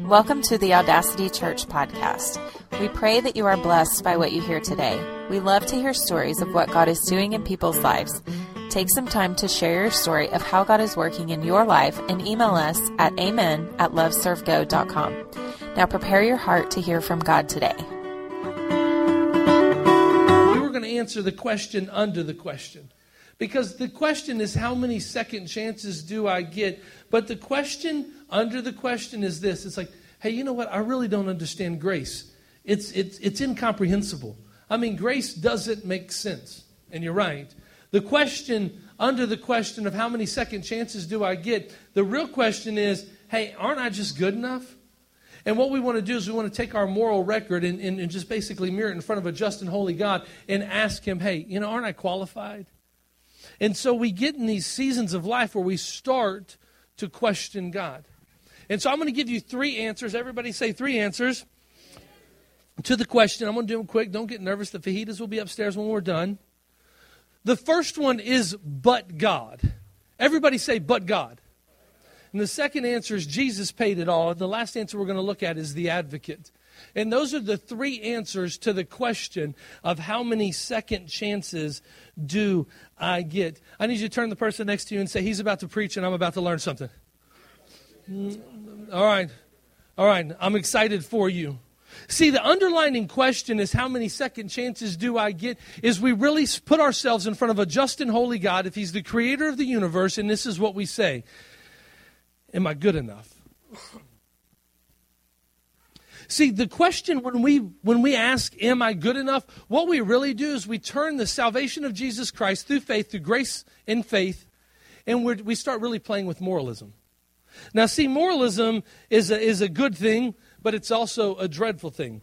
Welcome to the Audacity Church podcast. We pray that you are blessed by what you hear today. We love to hear stories of what God is doing in people's lives. Take some time to share your story of how God is working in your life and email us at amen at loveservego.com. Now prepare your heart to hear from God today. We were going to answer the question under the question. Because the question is, how many second chances do I get? But the question under the question is this it's like, hey, you know what? I really don't understand grace. It's, it's, it's incomprehensible. I mean, grace doesn't make sense. And you're right. The question under the question of how many second chances do I get, the real question is, hey, aren't I just good enough? And what we want to do is we want to take our moral record and, and, and, just basically mirror it in front of a just and holy God and ask Him, hey, you know, aren't I qualified? And so we get in these seasons of life where we start to question God. And so I'm going to give you three answers. Everybody say three answers to the question. I'm going to do them quick. Don't get nervous. The fajitas will be upstairs when we're done. The first one is but God. Everybody say but God. And the second answer is Jesus paid it all. And The last answer we're going to look at is the advocate. And those are the three answers to the question of how many second chances do I get? I need you to turn the person next to you and say, He's about to preach and I'm about to learn something. All right. All right. I'm excited for you. See, the underlining question is how many second chances do I get? Is we really put ourselves in front of a just and holy God if He's the creator of the universe, and this is what we say Am I good enough? See, the question when we when we ask, "Am I good enough?" What we really do is we turn the salvation of Jesus Christ through faith, through grace and faith, and we start really playing with moralism. Now, see, moralism is a, is a good thing, but it's also a dreadful thing.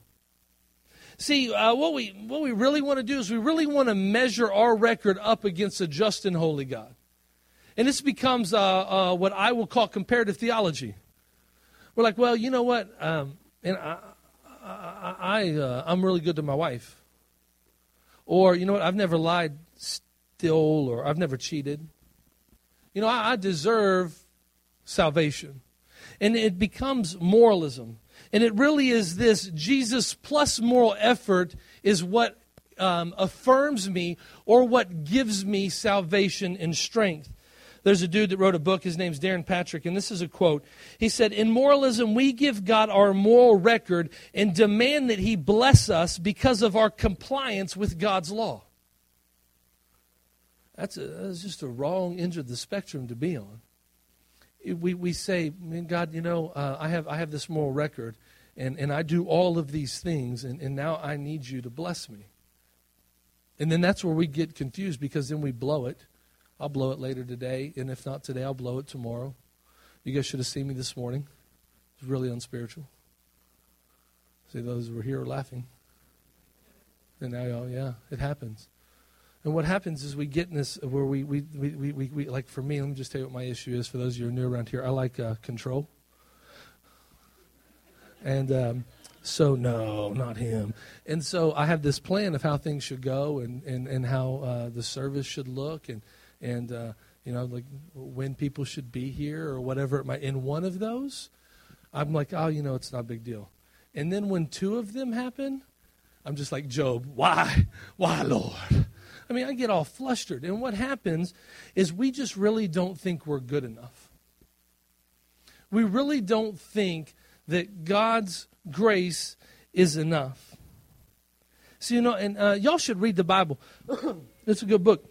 See, uh, what we what we really want to do is we really want to measure our record up against a just and holy God, and this becomes uh, uh, what I will call comparative theology. We're like, well, you know what? Um, and I, I, I uh, I'm really good to my wife. Or you know what? I've never lied, still, or I've never cheated. You know, I, I deserve salvation, and it becomes moralism. And it really is this Jesus plus moral effort is what um, affirms me or what gives me salvation and strength. There's a dude that wrote a book. His name's Darren Patrick, and this is a quote. He said, In moralism, we give God our moral record and demand that He bless us because of our compliance with God's law. That's, a, that's just a wrong end of the spectrum to be on. We, we say, God, you know, uh, I, have, I have this moral record, and, and I do all of these things, and, and now I need you to bless me. And then that's where we get confused because then we blow it I'll blow it later today, and if not today, I'll blow it tomorrow. You guys should have seen me this morning. It was really unspiritual. See, those who were here are laughing. And now y'all, yeah, it happens. And what happens is we get in this where we, we, we, we, we, we like for me, let me just tell you what my issue is for those of you who are new around here. I like uh, control. And um, so, no, not him. And so I have this plan of how things should go and, and, and how uh, the service should look. And, and uh, you know, like when people should be here or whatever it might. In one of those, I'm like, oh, you know, it's not a big deal. And then when two of them happen, I'm just like, Job, why? Why, Lord? I mean, I get all flustered. And what happens is we just really don't think we're good enough. We really don't think that God's grace is enough. So, you know, and uh, y'all should read the Bible. it's a good book.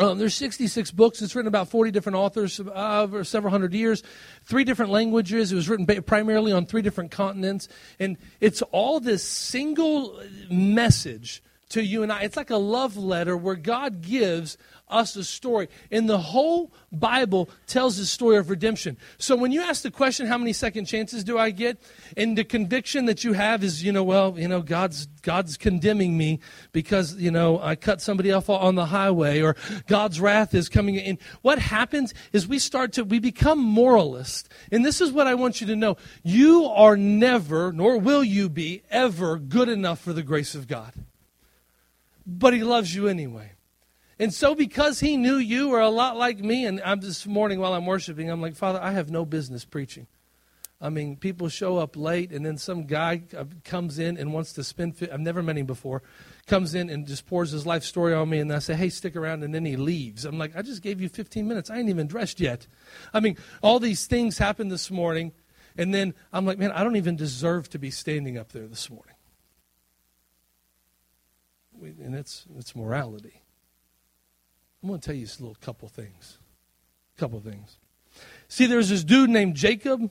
Um, there's 66 books. It's written about 40 different authors uh, over several hundred years, three different languages. It was written primarily on three different continents. And it's all this single message to you and I. It's like a love letter where God gives us a story. And the whole Bible tells the story of redemption. So when you ask the question, how many second chances do I get? And the conviction that you have is, you know, well, you know, God's God's condemning me because, you know, I cut somebody off on the highway or God's wrath is coming in. What happens is we start to we become moralists. And this is what I want you to know. You are never, nor will you be ever good enough for the grace of God. But he loves you anyway. And so, because he knew you were a lot like me, and I'm this morning while I'm worshiping, I'm like, Father, I have no business preaching. I mean, people show up late, and then some guy uh, comes in and wants to spend. I've never met him before. Comes in and just pours his life story on me, and I say, "Hey, stick around," and then he leaves. I'm like, "I just gave you 15 minutes. I ain't even dressed yet." I mean, all these things happened this morning, and then I'm like, "Man, I don't even deserve to be standing up there this morning." And it's it's morality. I'm going to tell you a little couple things. Couple things. See, there's this dude named Jacob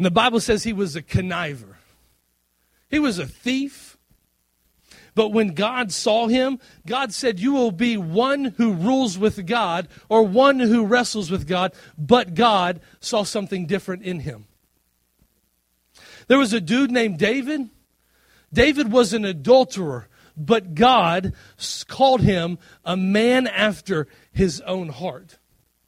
and the Bible says he was a conniver, he was a thief. But when God saw him, God said, You will be one who rules with God or one who wrestles with God. But God saw something different in him. There was a dude named David. David was an adulterer, but God called him a man after his own heart.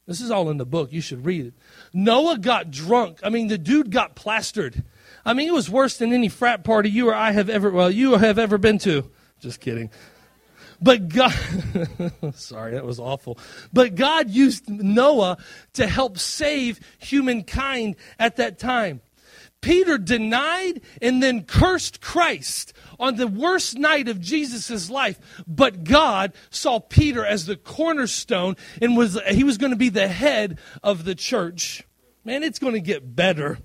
This is all in the book. You should read it. Noah got drunk. I mean, the dude got plastered. I mean, it was worse than any frat party you or I have ever, well, you have ever been to. Just kidding. But God, sorry, that was awful. But God used Noah to help save humankind at that time. Peter denied and then cursed Christ on the worst night of Jesus' life. But God saw Peter as the cornerstone and was, he was going to be the head of the church. Man, it's going to get better.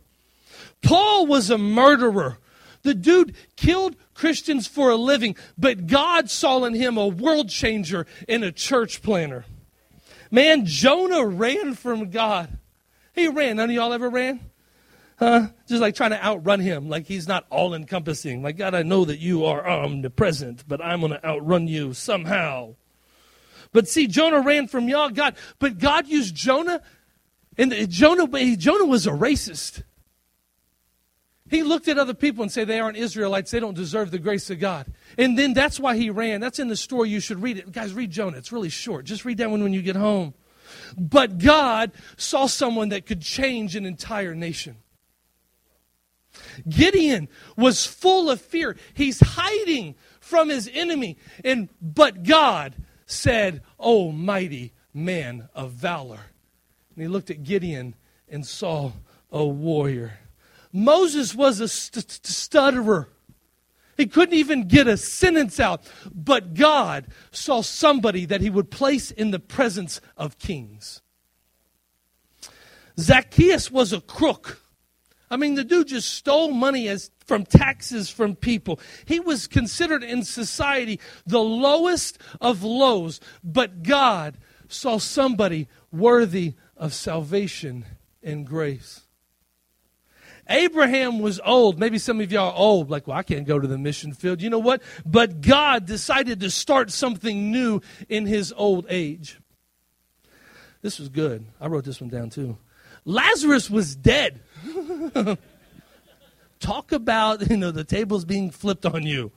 Paul was a murderer. The dude killed Christians for a living, but God saw in him a world changer and a church planner. Man, Jonah ran from God. He ran. None of y'all ever ran? Huh? Just like trying to outrun him, like he's not all encompassing. Like, God, I know that you are omnipresent, but I'm going to outrun you somehow. But see, Jonah ran from y'all, God, but God used Jonah, and Jonah, Jonah was a racist. He looked at other people and said they aren't Israelites, they don't deserve the grace of God. And then that's why he ran. That's in the story. You should read it. Guys, read Jonah. It's really short. Just read that one when you get home. But God saw someone that could change an entire nation. Gideon was full of fear. He's hiding from his enemy. And but God said, "Oh mighty man of valor." And he looked at Gideon and saw a warrior. Moses was a st- stutterer. He couldn't even get a sentence out. But God saw somebody that he would place in the presence of kings. Zacchaeus was a crook. I mean, the dude just stole money as from taxes from people. He was considered in society the lowest of lows, but God saw somebody worthy of salvation and grace. Abraham was old. Maybe some of y'all are old, like, well, I can't go to the mission field. You know what? But God decided to start something new in his old age. This was good. I wrote this one down too. Lazarus was dead. Talk about, you know, the tables being flipped on you.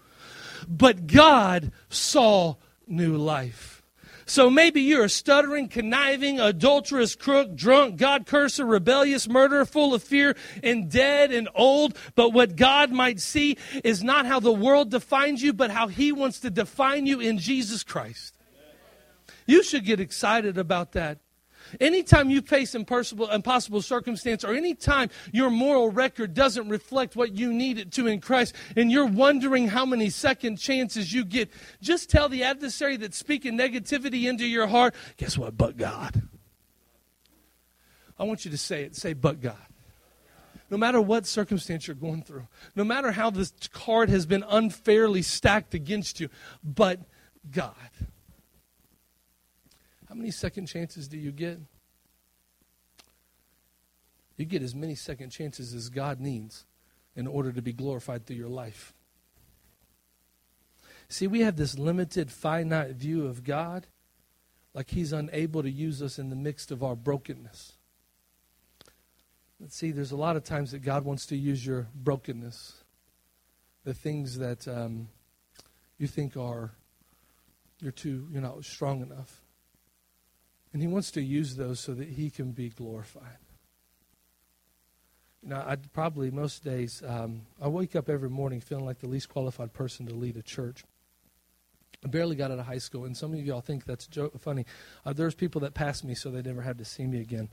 But God saw new life. So maybe you're a stuttering, conniving, adulterous crook, drunk, God curser, rebellious murderer, full of fear, and dead and old. But what God might see is not how the world defines you, but how He wants to define you in Jesus Christ. You should get excited about that. Anytime you face impossible, impossible circumstance, or anytime your moral record doesn't reflect what you need it to in Christ, and you're wondering how many second chances you get, just tell the adversary that's speaking negativity into your heart, guess what? But God. I want you to say it. Say, but God. No matter what circumstance you're going through, no matter how this card has been unfairly stacked against you, but God. How many second chances do you get? You get as many second chances as God needs in order to be glorified through your life. See, we have this limited, finite view of God, like He's unable to use us in the midst of our brokenness. Let's see, there's a lot of times that God wants to use your brokenness, the things that um, you think are you're too you're not strong enough. And he wants to use those so that he can be glorified. Know, I'd probably most days, um, I wake up every morning feeling like the least qualified person to lead a church. I barely got out of high school, and some of y'all think that's jo- funny. Uh, there's people that passed me so they never had to see me again.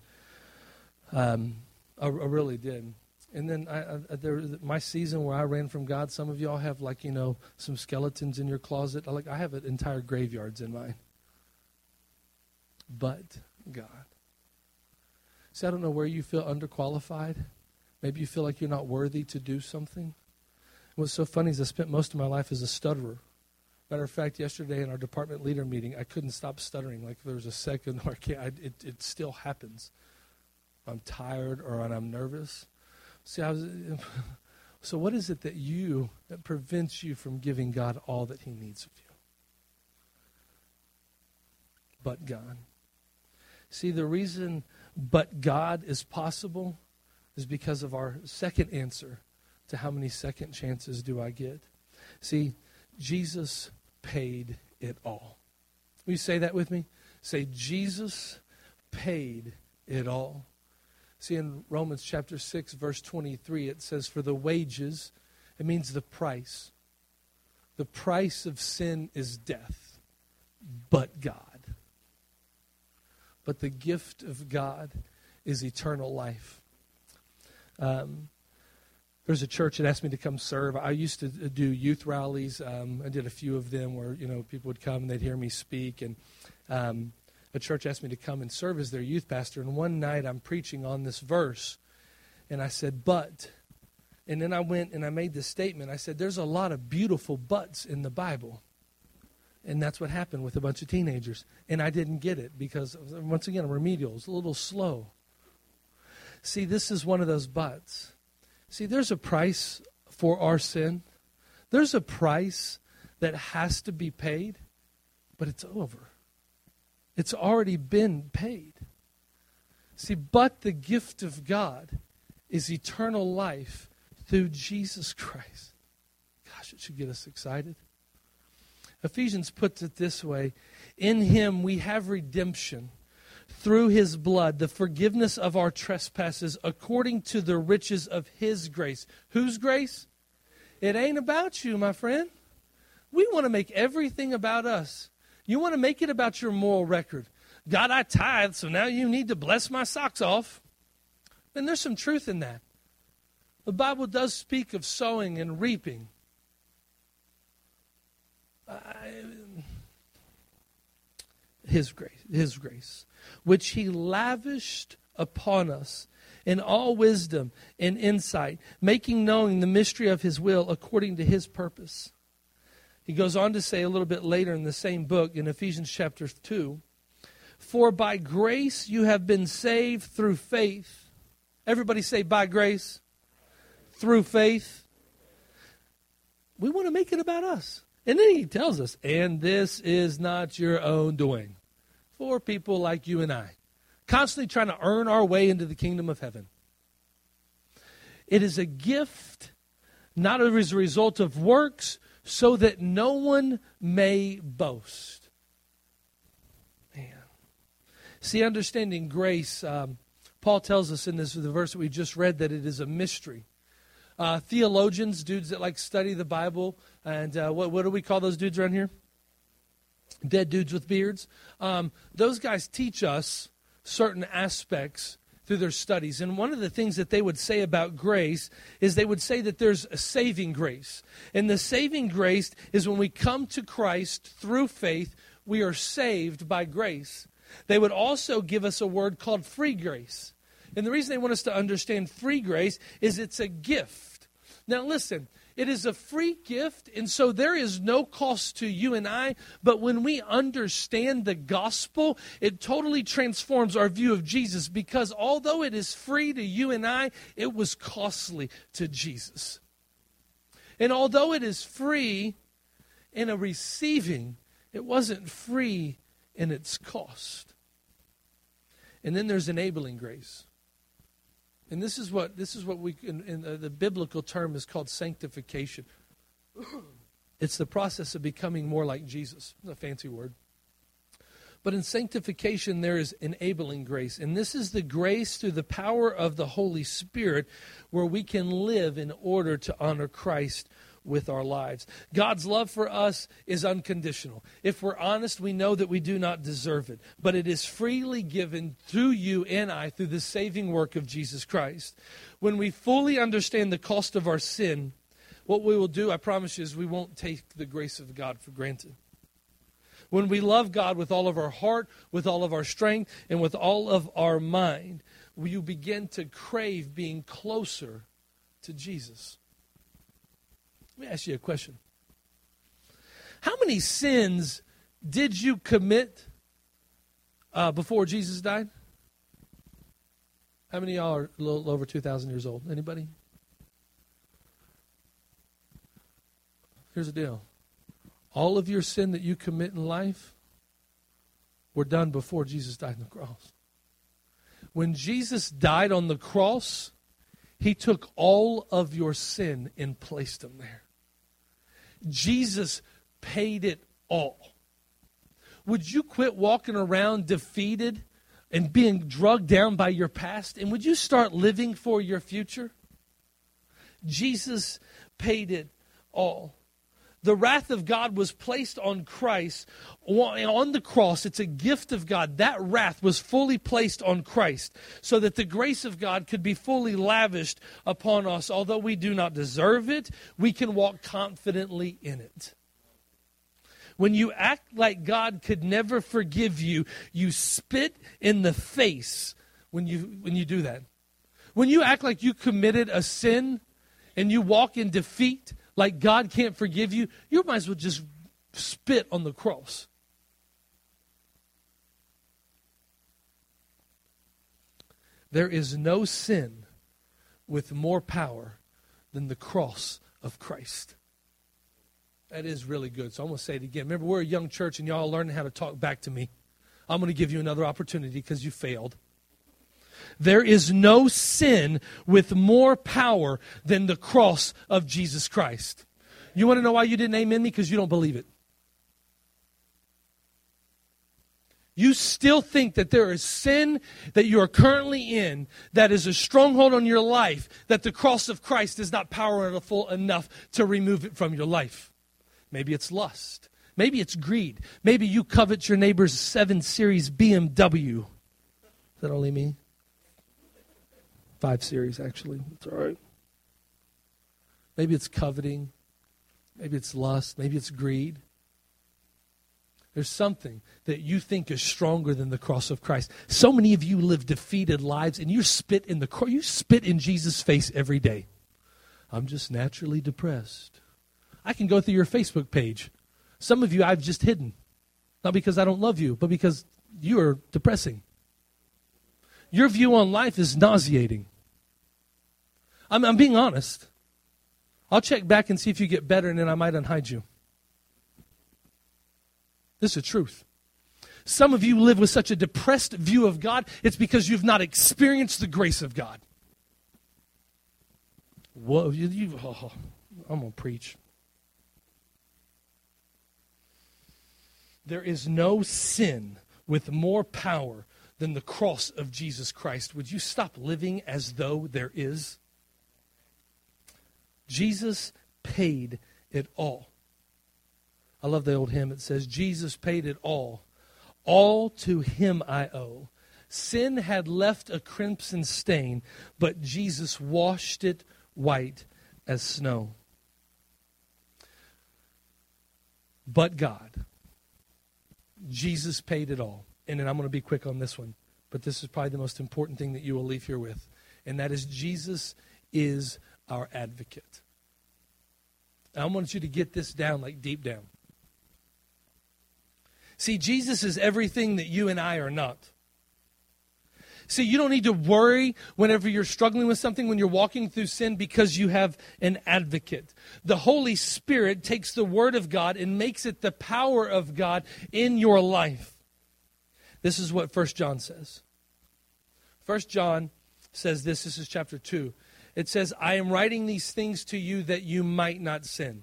Um, I, I, really did. and then I, I, there, my season where I ran from God, some of y'all have like you know some skeletons in your closet. I like I have entire graveyards in mine. But God. See, I don't know where you feel underqualified. Maybe you feel like you're not worthy to do something. What's so funny is I spent most of my life as a stutterer. Matter of fact, yesterday in our department leader meeting, I couldn't stop stuttering. Like there was a second, or I it, it still happens. I'm tired or I'm nervous. See, I was. So, what is it that you that prevents you from giving God all that He needs of you? But God. See, the reason but God is possible is because of our second answer to how many second chances do I get. See, Jesus paid it all. Will you say that with me? Say, Jesus paid it all. See, in Romans chapter 6, verse 23, it says, For the wages, it means the price. The price of sin is death, but God. But the gift of God is eternal life. Um, there's a church that asked me to come serve. I used to do youth rallies. Um, I did a few of them where you know people would come and they'd hear me speak, and um, a church asked me to come and serve as their youth pastor. And one night I'm preaching on this verse, and I said, "But," and then I went and I made this statement. I said, "There's a lot of beautiful buts in the Bible." And that's what happened with a bunch of teenagers. And I didn't get it because, once again, remedial. It a little slow. See, this is one of those buts. See, there's a price for our sin. There's a price that has to be paid, but it's over. It's already been paid. See, but the gift of God is eternal life through Jesus Christ. Gosh, it should get us excited. Ephesians puts it this way In him we have redemption through his blood the forgiveness of our trespasses according to the riches of his grace. Whose grace? It ain't about you, my friend. We want to make everything about us. You want to make it about your moral record. God, I tithe, so now you need to bless my socks off. And there's some truth in that. The Bible does speak of sowing and reaping. His grace, his grace which he lavished upon us in all wisdom and insight, making known the mystery of his will according to his purpose. He goes on to say a little bit later in the same book, in Ephesians chapter 2 For by grace you have been saved through faith. Everybody say, by grace, through faith. We want to make it about us. And then he tells us, and this is not your own doing for people like you and I, constantly trying to earn our way into the kingdom of heaven. It is a gift, not as a result of works, so that no one may boast. Man. See, understanding grace, um, Paul tells us in this the verse that we just read that it is a mystery. Uh, theologians, dudes that like study the Bible, and uh, what, what do we call those dudes around here? dead dudes with beards. Um, those guys teach us certain aspects through their studies. And one of the things that they would say about grace is they would say that there's a saving grace. And the saving grace is when we come to Christ through faith, we are saved by grace. They would also give us a word called free grace. And the reason they want us to understand free grace is it's a gift. Now, listen, it is a free gift, and so there is no cost to you and I. But when we understand the gospel, it totally transforms our view of Jesus because although it is free to you and I, it was costly to Jesus. And although it is free in a receiving, it wasn't free in its cost. And then there's enabling grace. And this is what this is what we in, in the, the biblical term is called sanctification. It's the process of becoming more like Jesus. It's a fancy word. But in sanctification, there is enabling grace. And this is the grace through the power of the Holy Spirit where we can live in order to honor Christ with our lives. God's love for us is unconditional. If we're honest, we know that we do not deserve it, but it is freely given through you and I through the saving work of Jesus Christ. When we fully understand the cost of our sin, what we will do, I promise you, is we won't take the grace of God for granted. When we love God with all of our heart, with all of our strength, and with all of our mind, you begin to crave being closer to Jesus. Let me ask you a question. How many sins did you commit uh, before Jesus died? How many y'all are a little over 2,000 years old? Anybody? Here's the deal all of your sin that you commit in life were done before Jesus died on the cross. When Jesus died on the cross, he took all of your sin and placed them there. Jesus paid it all. Would you quit walking around defeated and being drugged down by your past? And would you start living for your future? Jesus paid it all. The wrath of God was placed on Christ on the cross. It's a gift of God. That wrath was fully placed on Christ so that the grace of God could be fully lavished upon us. Although we do not deserve it, we can walk confidently in it. When you act like God could never forgive you, you spit in the face when you, when you do that. When you act like you committed a sin and you walk in defeat, like God can't forgive you, you might as well just spit on the cross. There is no sin with more power than the cross of Christ. That is really good. So I'm going to say it again. Remember, we're a young church and y'all learning how to talk back to me. I'm going to give you another opportunity because you failed. There is no sin with more power than the cross of Jesus Christ. You want to know why you didn't amen me? Because you don't believe it. You still think that there is sin that you are currently in that is a stronghold on your life, that the cross of Christ is not powerful enough to remove it from your life. Maybe it's lust. Maybe it's greed. Maybe you covet your neighbor's 7 Series BMW. Is that only me? Five series, actually. It's all right. Maybe it's coveting. Maybe it's lust. Maybe it's greed. There's something that you think is stronger than the cross of Christ. So many of you live defeated lives, and you spit in the you spit in Jesus' face every day. I'm just naturally depressed. I can go through your Facebook page. Some of you I've just hidden, not because I don't love you, but because you are depressing. Your view on life is nauseating. I'm, I'm being honest. I'll check back and see if you get better, and then I might unhide you. This is the truth. Some of you live with such a depressed view of God, it's because you've not experienced the grace of God. Whoa, you, you, oh, I'm going to preach. There is no sin with more power than the cross of Jesus Christ. Would you stop living as though there is? Jesus paid it all. I love the old hymn. It says, Jesus paid it all. All to him I owe. Sin had left a crimson stain, but Jesus washed it white as snow. But God, Jesus paid it all. And then I'm going to be quick on this one, but this is probably the most important thing that you will leave here with. And that is Jesus is our advocate. I want you to get this down, like deep down. See, Jesus is everything that you and I are not. See, you don't need to worry whenever you're struggling with something, when you're walking through sin, because you have an advocate. The Holy Spirit takes the Word of God and makes it the power of God in your life. This is what First John says. First John says this. This is chapter 2. It says, I am writing these things to you that you might not sin.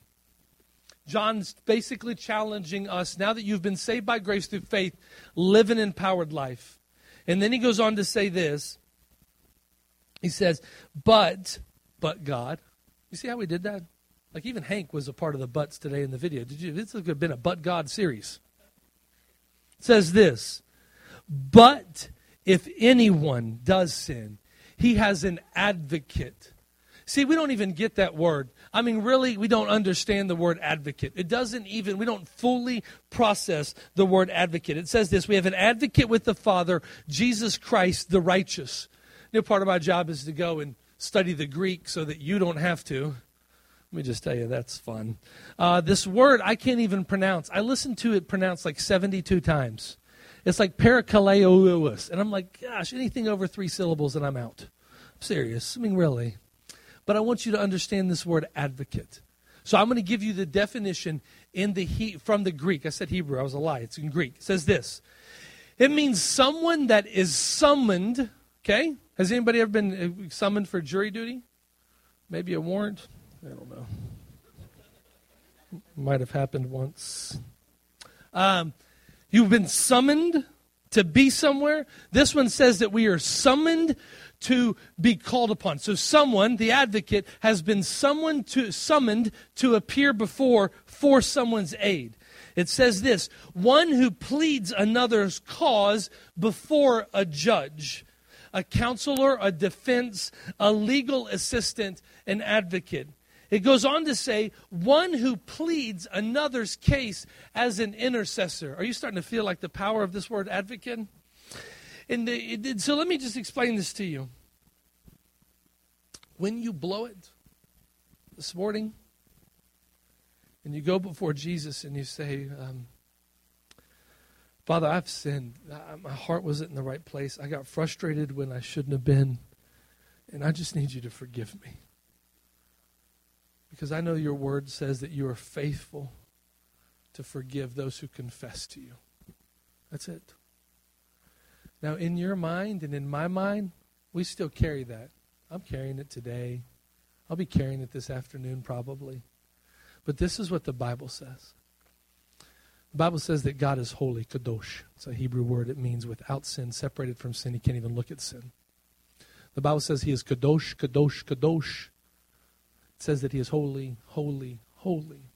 John's basically challenging us now that you've been saved by grace through faith, live an empowered life. And then he goes on to say this. He says, But, but God. You see how we did that? Like even Hank was a part of the buts today in the video. Did you? This could have been a But God series. It says this, but if anyone does sin, he has an advocate. See, we don't even get that word. I mean, really, we don't understand the word advocate. It doesn't even, we don't fully process the word advocate. It says this we have an advocate with the Father, Jesus Christ the righteous. Know, part of my job is to go and study the Greek so that you don't have to. Let me just tell you, that's fun. Uh, this word I can't even pronounce. I listened to it pronounced like 72 times. It's like parakaleous. And I'm like, gosh, anything over three syllables and I'm out. I'm serious. I mean, really. But I want you to understand this word advocate. So I'm going to give you the definition in the he, from the Greek. I said Hebrew. I was a lie. It's in Greek. It says this. It means someone that is summoned. Okay? Has anybody ever been uh, summoned for jury duty? Maybe a warrant? I don't know. Might have happened once. Um, you've been summoned to be somewhere. This one says that we are summoned to be called upon. So someone, the advocate, has been someone to, summoned to appear before for someone's aid. It says this one who pleads another's cause before a judge, a counselor, a defense, a legal assistant, an advocate. It goes on to say, one who pleads another's case as an intercessor. Are you starting to feel like the power of this word advocate? And the, so let me just explain this to you. When you blow it this morning, and you go before Jesus and you say, um, Father, I've sinned. My heart wasn't in the right place. I got frustrated when I shouldn't have been. And I just need you to forgive me. Because I know your word says that you are faithful to forgive those who confess to you. That's it. Now, in your mind and in my mind, we still carry that. I'm carrying it today. I'll be carrying it this afternoon, probably. But this is what the Bible says. The Bible says that God is holy, kadosh. It's a Hebrew word. It means without sin, separated from sin. He can't even look at sin. The Bible says he is kadosh, kadosh, kadosh. Says that he is holy, holy, holy.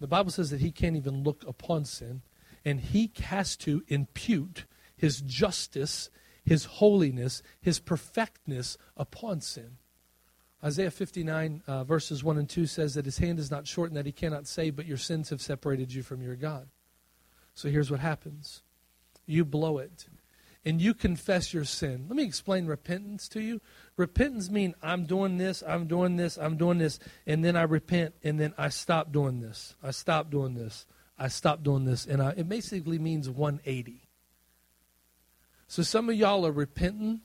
The Bible says that he can't even look upon sin, and he has to impute his justice, his holiness, his perfectness upon sin. Isaiah 59, uh, verses 1 and 2 says that his hand is not shortened that he cannot save, but your sins have separated you from your God. So here's what happens you blow it and you confess your sin. Let me explain repentance to you. Repentance means I'm doing this, I'm doing this, I'm doing this, and then I repent, and then I stop doing this. I stop doing this. I stop doing this. And I, it basically means 180. So some of y'all are repenting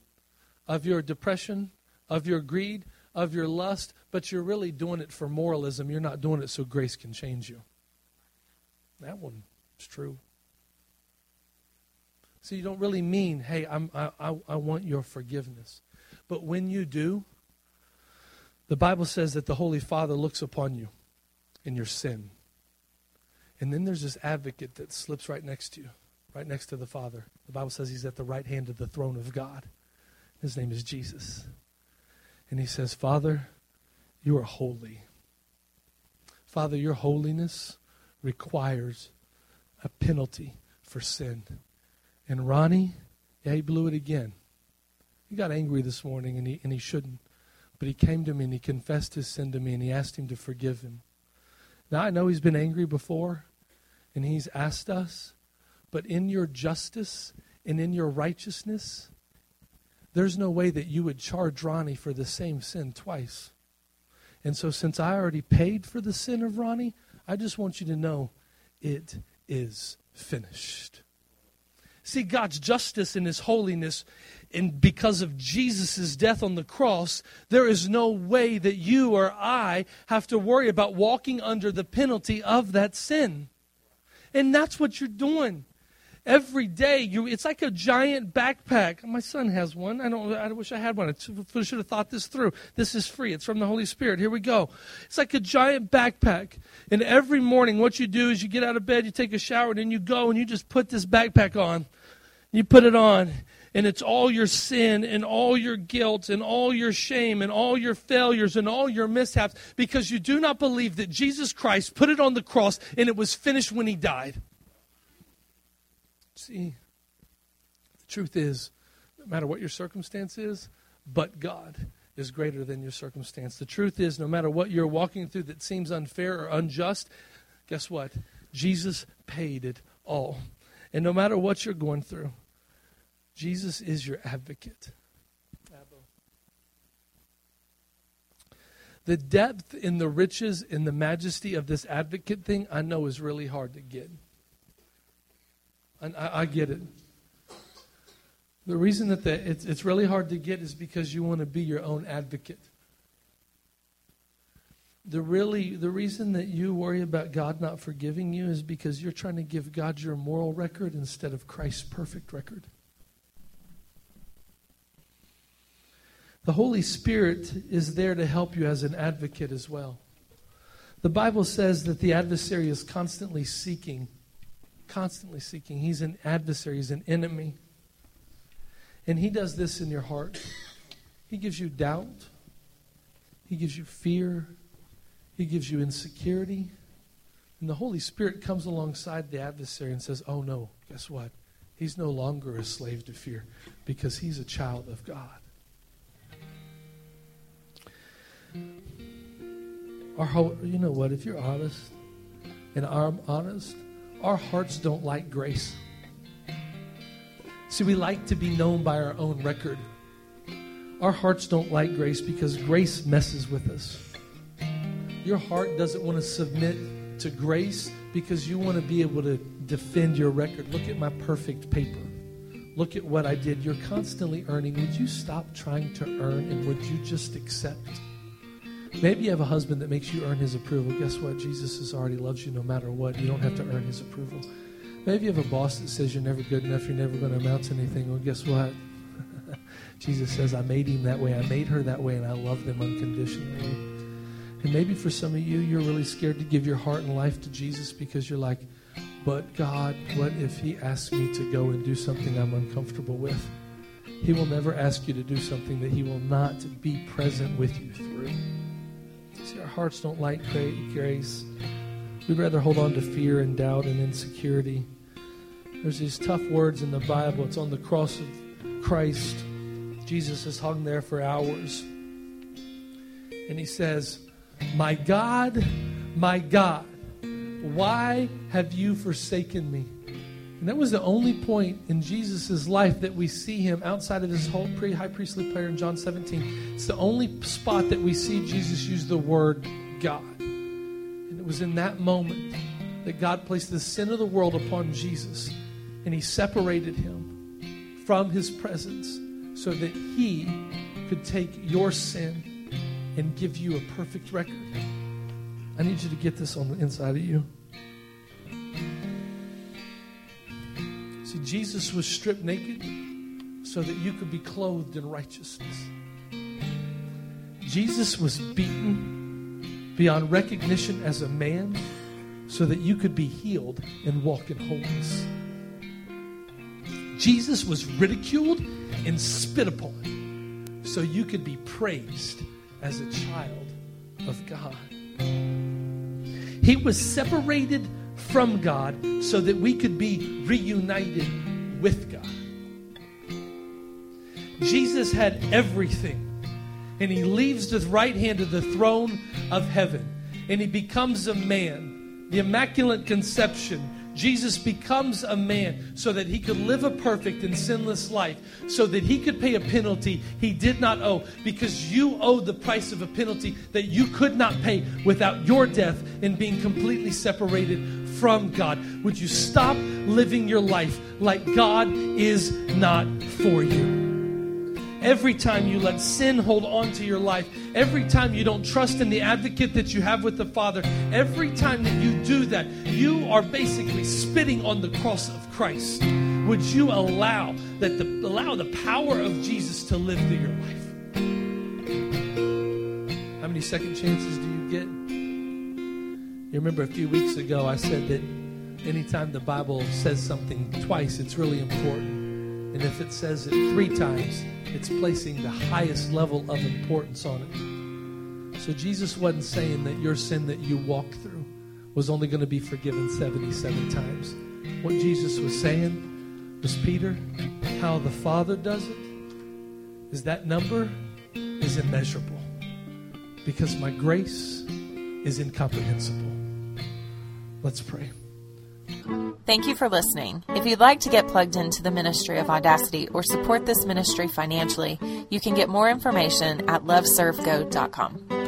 of your depression, of your greed, of your lust, but you're really doing it for moralism. You're not doing it so grace can change you. That one is true. So you don't really mean, hey, I'm, I, I, I want your forgiveness. But when you do, the Bible says that the Holy Father looks upon you in your sin. And then there's this advocate that slips right next to you, right next to the Father. The Bible says he's at the right hand of the throne of God. His name is Jesus. And he says, Father, you are holy. Father, your holiness requires a penalty for sin. And Ronnie, yeah, he blew it again. He got angry this morning, and he, and he shouldn't. But he came to me and he confessed his sin to me, and he asked him to forgive him. Now, I know he's been angry before, and he's asked us, but in your justice and in your righteousness, there's no way that you would charge Ronnie for the same sin twice. And so, since I already paid for the sin of Ronnie, I just want you to know it is finished. See, God's justice and His holiness, and because of Jesus' death on the cross, there is no way that you or I have to worry about walking under the penalty of that sin. And that's what you're doing. Every day you it's like a giant backpack. My son has one. I don't i wish i had one. I should have thought this through. This is free. It's from the holy spirit. Here we go. It's like a giant backpack. And every morning what you do is you get out of bed you take a shower and then you go and you just put this backpack on you put it on, and it's all your sin and all your guilt and all your shame and all your failures and all your mishaps because you do not believe that Jesus Christ put it on the cross and it was finished when he died. See, the truth is, no matter what your circumstance is, but God is greater than your circumstance. The truth is, no matter what you're walking through that seems unfair or unjust, guess what? Jesus paid it all. And no matter what you're going through, Jesus is your advocate. The depth in the riches in the majesty of this advocate thing, I know is really hard to get. And I, I get it. The reason that the, it's, it's really hard to get is because you want to be your own advocate. The really the reason that you worry about God not forgiving you is because you're trying to give God your moral record instead of Christ's perfect record. The Holy Spirit is there to help you as an advocate as well. The Bible says that the adversary is constantly seeking, constantly seeking. He's an adversary, he's an enemy. And he does this in your heart. He gives you doubt, he gives you fear, he gives you insecurity. And the Holy Spirit comes alongside the adversary and says, Oh no, guess what? He's no longer a slave to fear because he's a child of God. Our you know what? If you're honest, and I'm honest, our hearts don't like grace. See, we like to be known by our own record. Our hearts don't like grace because grace messes with us. Your heart doesn't want to submit to grace because you want to be able to defend your record. Look at my perfect paper. Look at what I did. You're constantly earning. Would you stop trying to earn and would you just accept? Maybe you have a husband that makes you earn his approval. Guess what? Jesus has already loves you no matter what. You don't have to earn his approval. Maybe you have a boss that says you're never good enough, you're never going to amount to anything. Well, guess what? Jesus says, I made him that way. I made her that way, and I love them unconditionally. And maybe for some of you, you're really scared to give your heart and life to Jesus because you're like, but God, what if He asks me to go and do something I'm uncomfortable with? He will never ask you to do something that He will not be present with you through. See, our hearts don't like grace. We'd rather hold on to fear and doubt and insecurity. There's these tough words in the Bible. It's on the cross of Christ. Jesus has hung there for hours. And he says, My God, my God, why have you forsaken me? And that was the only point in Jesus' life that we see him outside of his whole pre high priestly prayer in John 17. It's the only spot that we see Jesus use the word God. And it was in that moment that God placed the sin of the world upon Jesus and he separated him from his presence so that he could take your sin and give you a perfect record. I need you to get this on the inside of you. See, Jesus was stripped naked so that you could be clothed in righteousness. Jesus was beaten beyond recognition as a man so that you could be healed and walk in wholeness. Jesus was ridiculed and spit upon so you could be praised as a child of God. He was separated from God so that we could be reunited with God. Jesus had everything, and he leaves the right hand of the throne of heaven, and he becomes a man. The Immaculate Conception Jesus becomes a man so that he could live a perfect and sinless life, so that he could pay a penalty he did not owe, because you owed the price of a penalty that you could not pay without your death and being completely separated from God. Would you stop living your life like God is not for you? Every time you let sin hold on to your life, every time you don't trust in the advocate that you have with the Father, every time that you do that, you are basically spitting on the cross of Christ. Would you allow that the allow the power of Jesus to live through your life? How many second chances do you get? You remember a few weeks ago I said that anytime the Bible says something twice, it's really important And if it says it three times, it's placing the highest level of importance on it. So Jesus wasn't saying that your sin that you walked through was only going to be forgiven 77 times. What Jesus was saying was, Peter, how the Father does it is that number is immeasurable because my grace is incomprehensible. Let's pray. Thank you for listening. If you'd like to get plugged into the ministry of Audacity or support this ministry financially, you can get more information at loveservego.com.